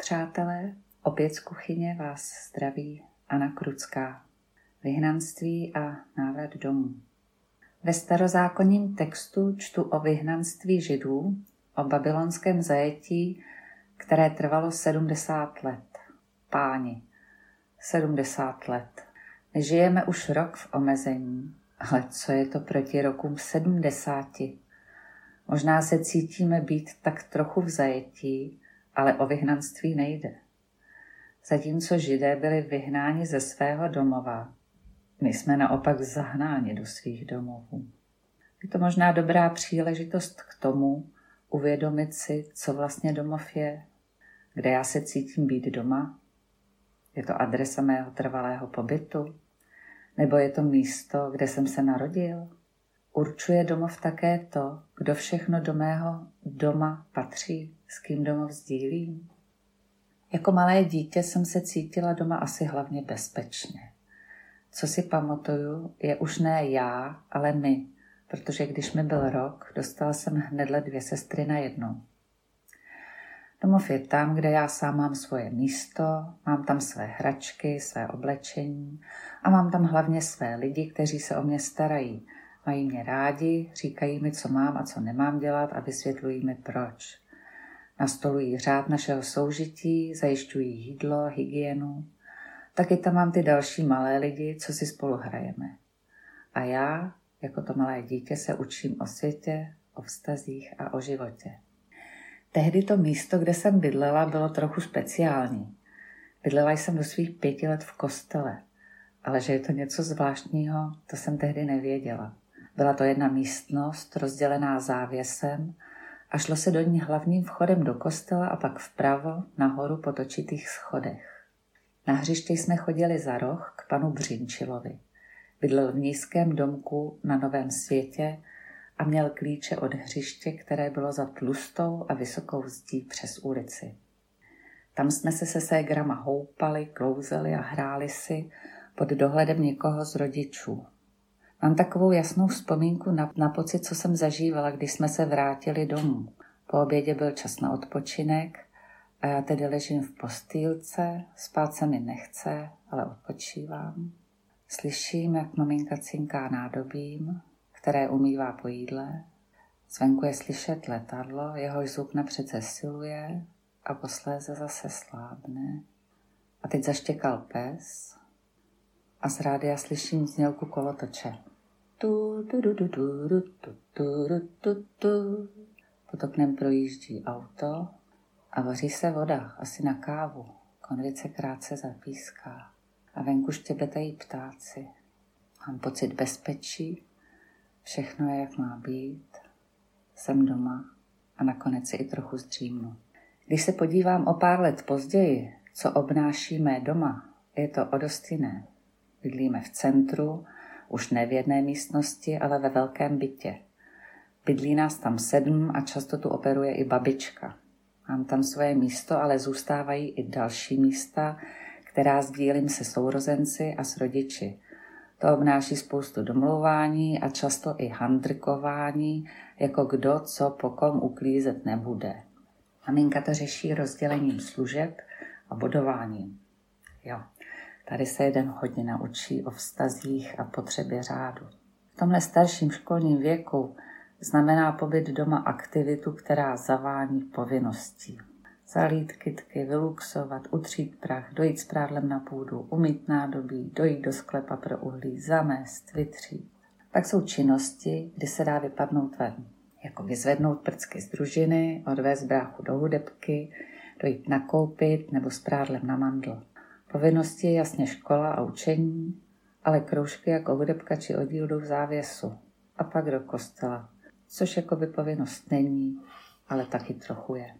Přátelé. Opět z kuchyně vás zdraví Anna Krucká. Vyhnanství a návrat domů. Ve starozákonním textu čtu o vyhnanství židů, o babylonském zajetí, které trvalo 70 let. Páni, 70 let. My žijeme už rok v omezení, ale co je to proti rokům 70? Možná se cítíme být tak trochu v zajetí, ale o vyhnanství nejde. Zatímco židé byli vyhnáni ze svého domova, my jsme naopak zahnáni do svých domovů. Je to možná dobrá příležitost k tomu uvědomit si, co vlastně domov je, kde já se cítím být doma. Je to adresa mého trvalého pobytu? Nebo je to místo, kde jsem se narodil? Určuje domov také to, kdo všechno do mého doma patří, s kým domov sdílím? Jako malé dítě jsem se cítila doma asi hlavně bezpečně. Co si pamatuju, je už ne já, ale my, protože když mi byl rok, dostala jsem hnedle dvě sestry na jednu. Domov je tam, kde já sám mám svoje místo, mám tam své hračky, své oblečení a mám tam hlavně své lidi, kteří se o mě starají. Mají mě rádi, říkají mi, co mám a co nemám dělat a vysvětlují mi proč. Nastolují řád našeho soužití, zajišťují jídlo, hygienu. Taky tam mám ty další malé lidi, co si spolu hrajeme. A já, jako to malé dítě, se učím o světě, o vztazích a o životě. Tehdy to místo, kde jsem bydlela, bylo trochu speciální. Bydlela jsem do svých pěti let v kostele, ale že je to něco zvláštního, to jsem tehdy nevěděla. Byla to jedna místnost, rozdělená závěsem a šlo se do ní hlavním vchodem do kostela a pak vpravo nahoru po točitých schodech. Na hřiště jsme chodili za roh k panu Břinčilovi. Bydlel v nízkém domku na Novém světě a měl klíče od hřiště, které bylo za tlustou a vysokou zdí přes ulici. Tam jsme se se ségrama houpali, klouzeli a hráli si pod dohledem někoho z rodičů. Mám takovou jasnou vzpomínku na, na pocit, co jsem zažívala, když jsme se vrátili domů. Po obědě byl čas na odpočinek a já tedy ležím v postýlce, spát se mi nechce, ale odpočívám. Slyším, jak maminka cinká nádobím, které umývá po jídle. Zvenku je slyšet letadlo, jehož zvuk napřed zesiluje a posléze zase slábne. A teď zaštěkal pes a z rádia slyším znělku kolotoče. Tu. Pod oknem projíždí auto a vaří se voda, asi na kávu. Konvice krátce zapíská a venku štěbetají ptáci. Mám pocit bezpečí, všechno je, jak má být. Jsem doma a nakonec si i trochu zdřímnu. Když se podívám o pár let později, co obnáší mé doma, je to o dost jiné. Bydlíme v centru, už ne v jedné místnosti, ale ve velkém bytě. Bydlí nás tam sedm a často tu operuje i babička. Mám tam svoje místo, ale zůstávají i další místa, která sdílím se sourozenci a s rodiči. To obnáší spoustu domlouvání a často i handrkování, jako kdo co po kom uklízet nebude. Maminka to řeší rozdělením služeb a bodováním. Jo, Tady se jeden hodně naučí o vztazích a potřebě řádu. V tomhle starším školním věku znamená pobyt doma aktivitu, která zavání povinností. Zalít kytky, vyluxovat, utřít prach, dojít s prádlem na půdu, umít nádobí, dojít do sklepa pro uhlí, zamést, vytřít. Pak jsou činnosti, kdy se dá vypadnout ven, jako vyzvednout prcky z družiny, odvést bráchu do hudebky, dojít nakoupit nebo s prádlem na mandl. Povinnosti je jasně škola a učení, ale kroužky jako hudebka či oddíl jdou v závěsu a pak do kostela, což jako by povinnost není, ale taky trochu je.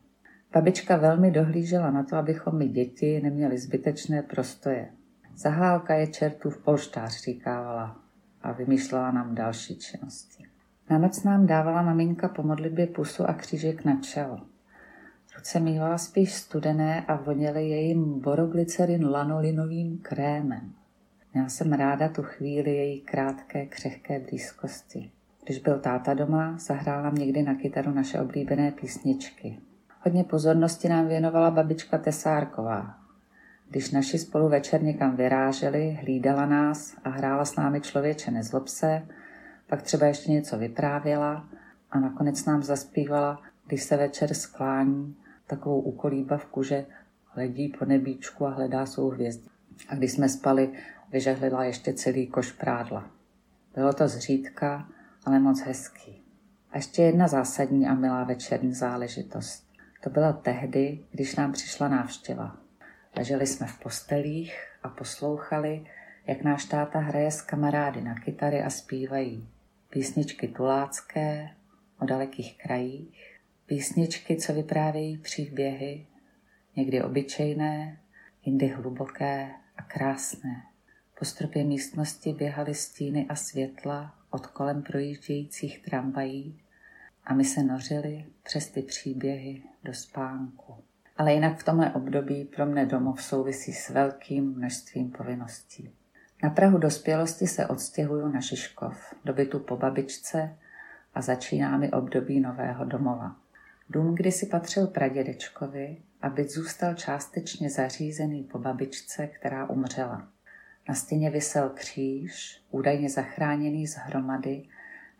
Babička velmi dohlížela na to, abychom my děti neměli zbytečné prostoje. Zahálka je čertův polštář, říkávala a vymýšlela nám další činnosti. Na noc nám dávala maminka po modlitbě pusu a křížek na čelo. Ruce mývala spíš studené a voněly jejím boroglycerin lanolinovým krémem. Měla jsem ráda tu chvíli její krátké, křehké blízkosti. Když byl táta doma, zahrála někdy na kytaru naše oblíbené písničky. Hodně pozornosti nám věnovala babička Tesárková. Když naši spolu večer někam vyráželi, hlídala nás a hrála s námi člověče nezlob se, pak třeba ještě něco vyprávěla a nakonec nám zaspívala, když se večer sklání, takovou ukolíbavku, že hledí po nebíčku a hledá svou hvězdu. A když jsme spali, vyžehlila ještě celý koš prádla. Bylo to zřídka, ale moc hezký. A ještě jedna zásadní a milá večerní záležitost. To bylo tehdy, když nám přišla návštěva. Leželi jsme v postelích a poslouchali, jak náš táta hraje s kamarády na kytary a zpívají písničky tulácké o dalekých krajích, písničky, co vyprávějí příběhy, někdy obyčejné, jindy hluboké a krásné. Po stropě místnosti běhaly stíny a světla od kolem projíždějících tramvají a my se nořili přes ty příběhy do spánku. Ale jinak v tomhle období pro mne domov souvisí s velkým množstvím povinností. Na Prahu dospělosti se odstěhuju na Žižkov, do bytu po babičce a začíná mi období nového domova. Dům kdysi patřil pradědečkovi a byt zůstal částečně zařízený po babičce, která umřela. Na stěně vysel kříž, údajně zachráněný z hromady,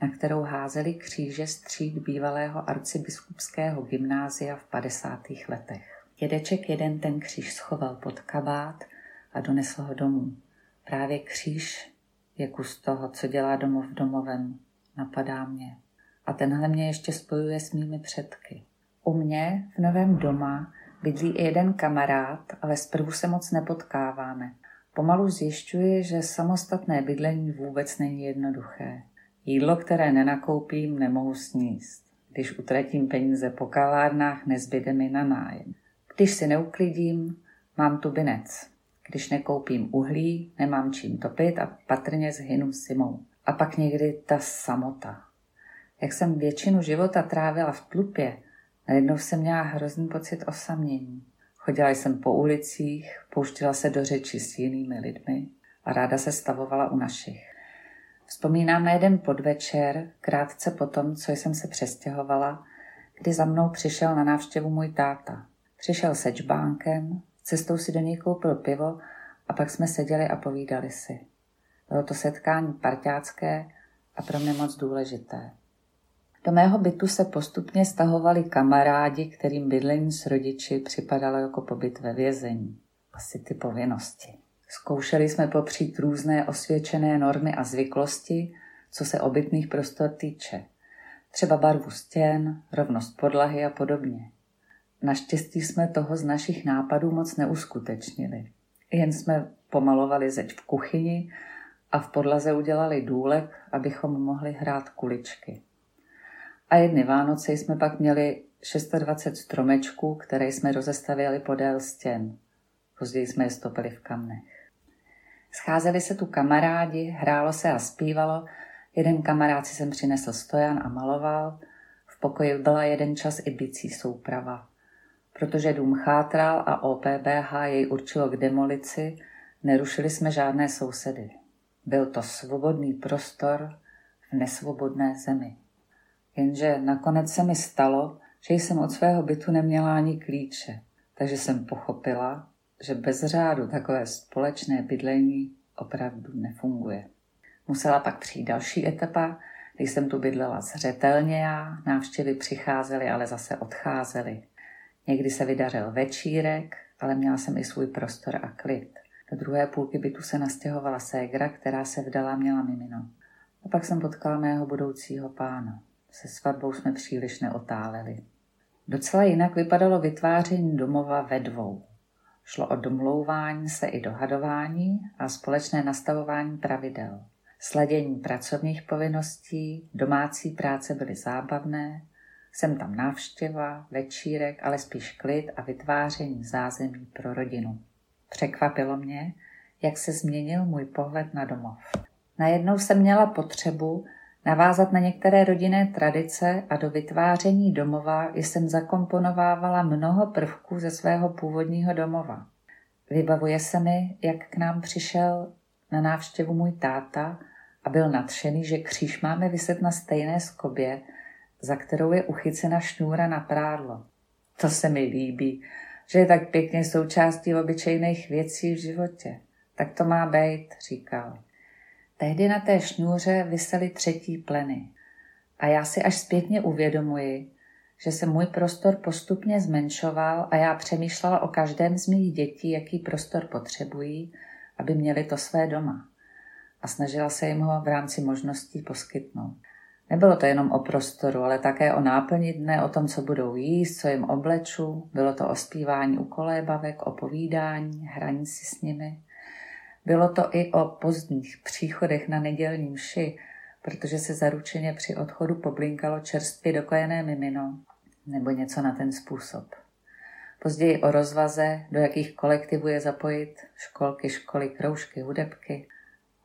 na kterou házeli kříže stříd bývalého arcibiskupského gymnázia v 50. letech. Dědeček jeden ten kříž schoval pod kabát a donesl ho domů. Právě kříž je kus toho, co dělá domov domovem, napadá mě. A tenhle mě ještě spojuje s mými předky. U mě v novém doma bydlí i jeden kamarád, ale zprvu se moc nepotkáváme. Pomalu zjišťuji, že samostatné bydlení vůbec není jednoduché. Jídlo, které nenakoupím, nemohu sníst. Když utratím peníze po kavárnách, nezbyde mi na nájem. Když si neuklidím, mám tu binec. Když nekoupím uhlí, nemám čím topit a patrně zhynu simou. A pak někdy ta samota. Jak jsem většinu života trávila v tlupě, najednou jsem měla hrozný pocit osamění. Chodila jsem po ulicích, pouštila se do řeči s jinými lidmi a ráda se stavovala u našich. Vzpomínám na jeden podvečer, krátce po tom, co jsem se přestěhovala, kdy za mnou přišel na návštěvu můj táta. Přišel se čbánkem, cestou si do něj koupil pivo a pak jsme seděli a povídali si. Bylo to setkání parťácké a pro mě moc důležité. Do mého bytu se postupně stahovali kamarádi, kterým bydlení s rodiči připadalo jako pobyt ve vězení. Asi ty povinnosti. Zkoušeli jsme popřít různé osvědčené normy a zvyklosti, co se obytných prostor týče. Třeba barvu stěn, rovnost podlahy a podobně. Naštěstí jsme toho z našich nápadů moc neuskutečnili. Jen jsme pomalovali zeď v kuchyni a v podlaze udělali důlek, abychom mohli hrát kuličky. A jedny Vánoce jsme pak měli 26 stromečků, které jsme rozestavěli podél stěn. Později jsme je stopili v kamnech. Scházeli se tu kamarádi, hrálo se a zpívalo. Jeden kamarád si sem přinesl stojan a maloval. V pokoji byla jeden čas i bicí souprava. Protože dům chátral a OPBH jej určilo k demolici, nerušili jsme žádné sousedy. Byl to svobodný prostor v nesvobodné zemi. Jenže nakonec se mi stalo, že jsem od svého bytu neměla ani klíče, takže jsem pochopila, že bez řádu takové společné bydlení opravdu nefunguje. Musela pak přijít další etapa, když jsem tu bydlela zřetelně já, návštěvy přicházely, ale zase odcházely. Někdy se vydařil večírek, ale měla jsem i svůj prostor a klid. Do druhé půlky bytu se nastěhovala ségra, která se vdala měla mimino. A pak jsem potkala mého budoucího pána. Se svatbou jsme příliš neotáleli. Docela jinak vypadalo vytváření domova ve dvou. Šlo o domlouvání se i dohadování a společné nastavování pravidel. Sladění pracovních povinností, domácí práce byly zábavné, jsem tam návštěva, večírek, ale spíš klid a vytváření zázemí pro rodinu. Překvapilo mě, jak se změnil můj pohled na domov. Najednou jsem měla potřebu navázat na některé rodinné tradice a do vytváření domova jsem zakomponovávala mnoho prvků ze svého původního domova. Vybavuje se mi, jak k nám přišel na návštěvu můj táta a byl nadšený, že kříž máme vyset na stejné skobě, za kterou je uchycena šňůra na prádlo. To se mi líbí, že je tak pěkně součástí obyčejných věcí v životě. Tak to má být, říkal. Tehdy na té šňůře vysely třetí pleny. A já si až zpětně uvědomuji, že se můj prostor postupně zmenšoval a já přemýšlela o každém z mých dětí, jaký prostor potřebují, aby měli to své doma. A snažila se jim ho v rámci možností poskytnout. Nebylo to jenom o prostoru, ale také o náplni dne, o tom, co budou jíst, co jim obleču. Bylo to o zpívání u kolébavek, o povídání, hraní si s nimi. Bylo to i o pozdních příchodech na nedělní mši, protože se zaručeně při odchodu poblinkalo čerstvě dokojené mimino nebo něco na ten způsob. Později o rozvaze, do jakých kolektivů je zapojit, školky, školy, kroužky, hudebky –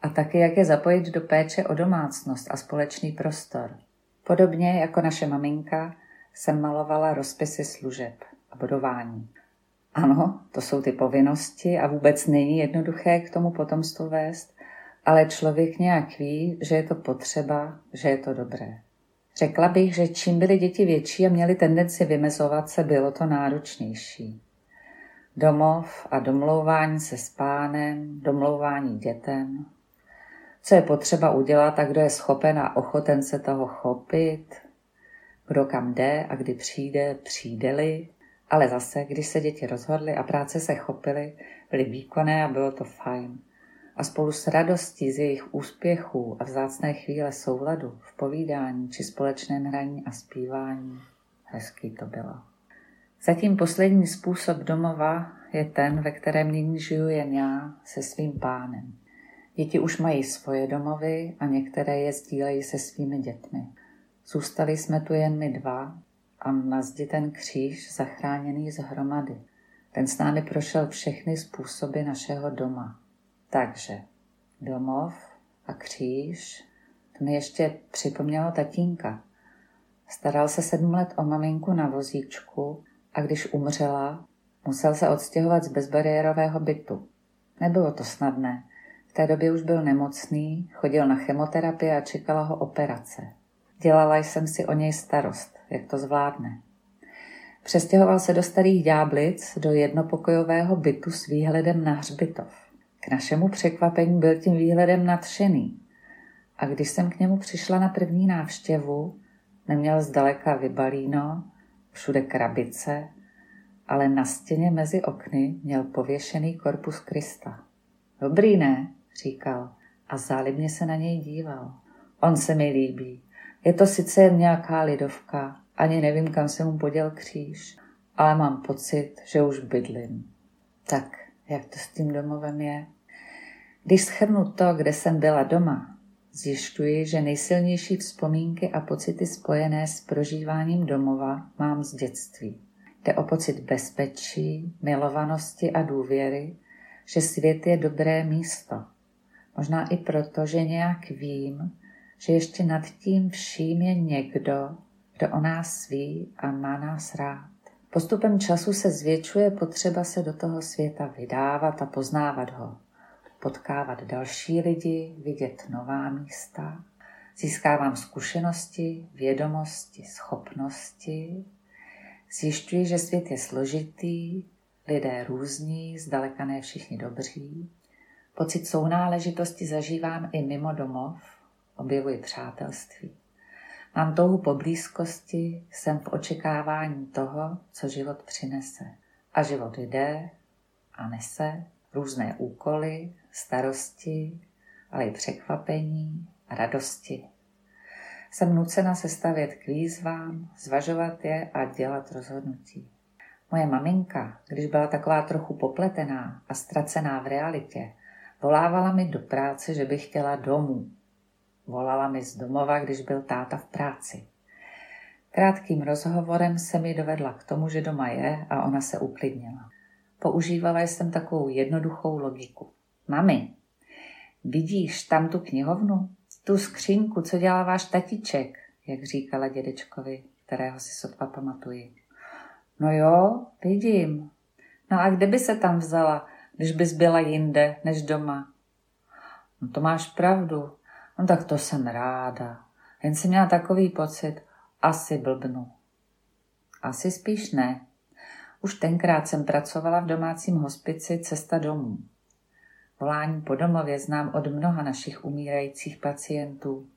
a taky jak je zapojit do péče o domácnost a společný prostor. Podobně jako naše maminka jsem malovala rozpisy služeb a budování. Ano, to jsou ty povinnosti a vůbec není jednoduché k tomu potomstvu vést, ale člověk nějak ví, že je to potřeba, že je to dobré. Řekla bych, že čím byly děti větší a měly tendenci vymezovat se, bylo to náročnější. Domov a domlouvání se s pánem, domlouvání dětem, co je potřeba udělat a kdo je schopen a ochoten se toho chopit, kdo kam jde a kdy přijde, přijdeli. Ale zase, když se děti rozhodly a práce se chopily, byly výkonné a bylo to fajn. A spolu s radostí z jejich úspěchů a vzácné chvíle souladu v povídání či společném hraní a zpívání, hezký to bylo. Zatím poslední způsob domova je ten, ve kterém nyní žiju jen já se svým pánem. Děti už mají svoje domovy a některé je sdílejí se svými dětmi. Zůstali jsme tu jen my dva a na zdi ten kříž zachráněný z hromady. Ten s námi prošel všechny způsoby našeho doma. Takže domov a kříž, to mi ještě připomnělo tatínka. Staral se sedm let o maminku na vozíčku a když umřela, musel se odstěhovat z bezbariérového bytu. Nebylo to snadné, té době už byl nemocný, chodil na chemoterapii a čekala ho operace. Dělala jsem si o něj starost, jak to zvládne. Přestěhoval se do starých ďáblic, do jednopokojového bytu s výhledem na hřbitov. K našemu překvapení byl tím výhledem nadšený. A když jsem k němu přišla na první návštěvu, neměl zdaleka vybalíno, všude krabice, ale na stěně mezi okny měl pověšený korpus Krista. Dobrý, ne? říkal a zálibně se na něj díval. On se mi líbí. Je to sice jen nějaká lidovka, ani nevím, kam se mu poděl kříž, ale mám pocit, že už bydlím. Tak, jak to s tím domovem je? Když schrnu to, kde jsem byla doma, zjišťuji, že nejsilnější vzpomínky a pocity spojené s prožíváním domova mám z dětství. Jde o pocit bezpečí, milovanosti a důvěry, že svět je dobré místo, Možná i proto, že nějak vím, že ještě nad tím vším je někdo, kdo o nás ví a má nás rád. Postupem času se zvětšuje potřeba se do toho světa vydávat a poznávat ho, potkávat další lidi, vidět nová místa. Získávám zkušenosti, vědomosti, schopnosti. Zjišťuji, že svět je složitý, lidé různí, zdaleka ne všichni dobří. Pocit sounáležitosti zažívám i mimo domov, objevuji přátelství. Mám touhu po blízkosti, jsem v očekávání toho, co život přinese. A život jde a nese různé úkoly, starosti, ale i překvapení, radosti. Jsem nucena se stavět k výzvám, zvažovat je a dělat rozhodnutí. Moje maminka, když byla taková trochu popletená a ztracená v realitě, Volávala mi do práce, že by chtěla domů. Volala mi z domova, když byl táta v práci. Krátkým rozhovorem se mi dovedla k tomu, že doma je a ona se uklidnila. Používala jsem takovou jednoduchou logiku. Mami, vidíš tam tu knihovnu? Tu skřínku, co dělá váš tatiček, jak říkala dědečkovi, kterého si sotva pamatuji. No jo, vidím. No a kde by se tam vzala? když bys byla jinde než doma. No to máš pravdu. No tak to jsem ráda. Jen jsem měla takový pocit, asi blbnu. Asi spíš ne. Už tenkrát jsem pracovala v domácím hospici Cesta domů. Volání po domově znám od mnoha našich umírajících pacientů.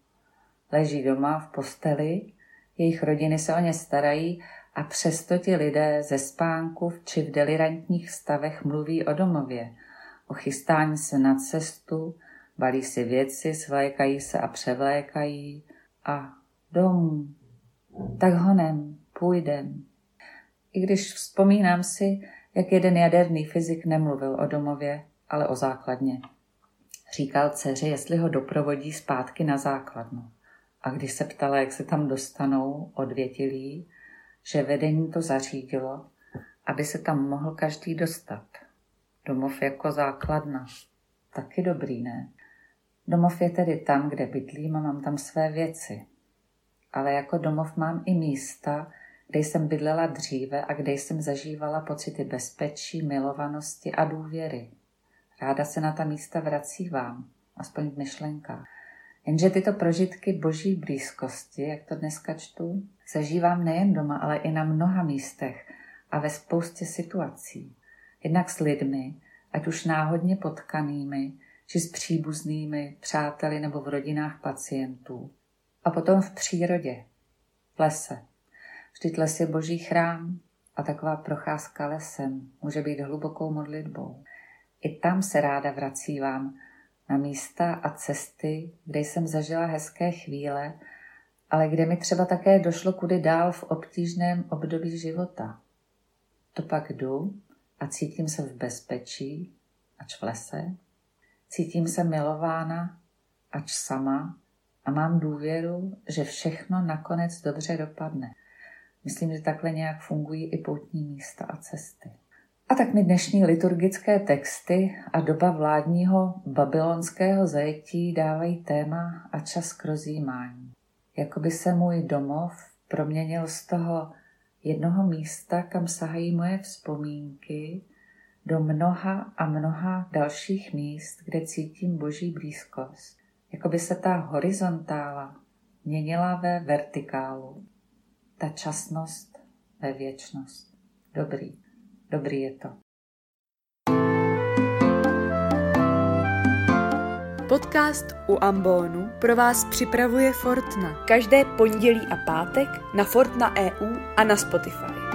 Leží doma v posteli, jejich rodiny se o ně starají a přesto ti lidé ze spánku či v delirantních stavech mluví o domově, o chystání se na cestu, balí si věci, svlékají se a převlékají a domů. Tak honem, půjdem. I když vzpomínám si, jak jeden jaderný fyzik nemluvil o domově, ale o základně. Říkal dceři, jestli ho doprovodí zpátky na základnu. A když se ptala, jak se tam dostanou, odvětilí, že vedení to zařídilo, aby se tam mohl každý dostat. Domov jako základna. Taky dobrý, ne? Domov je tedy tam, kde bydlím a mám tam své věci. Ale jako domov mám i místa, kde jsem bydlela dříve a kde jsem zažívala pocity bezpečí, milovanosti a důvěry. Ráda se na ta místa vrací vám, aspoň v myšlenkách. Jenže tyto prožitky boží blízkosti, jak to dneska čtu, zažívám nejen doma, ale i na mnoha místech a ve spoustě situací. Jednak s lidmi, ať už náhodně potkanými, či s příbuznými, přáteli nebo v rodinách pacientů. A potom v přírodě, v lese. Vždyť les je boží chrám a taková procházka lesem může být hlubokou modlitbou. I tam se ráda vracívám, na místa a cesty, kde jsem zažila hezké chvíle, ale kde mi třeba také došlo kudy dál v obtížném období života. To pak jdu a cítím se v bezpečí, ač v lese. Cítím se milována, ač sama a mám důvěru, že všechno nakonec dobře dopadne. Myslím, že takhle nějak fungují i poutní místa a cesty. A tak mi dnešní liturgické texty a doba vládního babylonského zajetí dávají téma a čas k rozjímání. Jakoby se můj domov proměnil z toho jednoho místa, kam sahají moje vzpomínky, do mnoha a mnoha dalších míst, kde cítím boží blízkost. Jakoby se ta horizontála měnila ve vertikálu, ta časnost ve věčnost. Dobrý. Dobrý je to. Podcast u Ambonu pro vás připravuje Fortna. Každé pondělí a pátek na Fortna EU a na Spotify.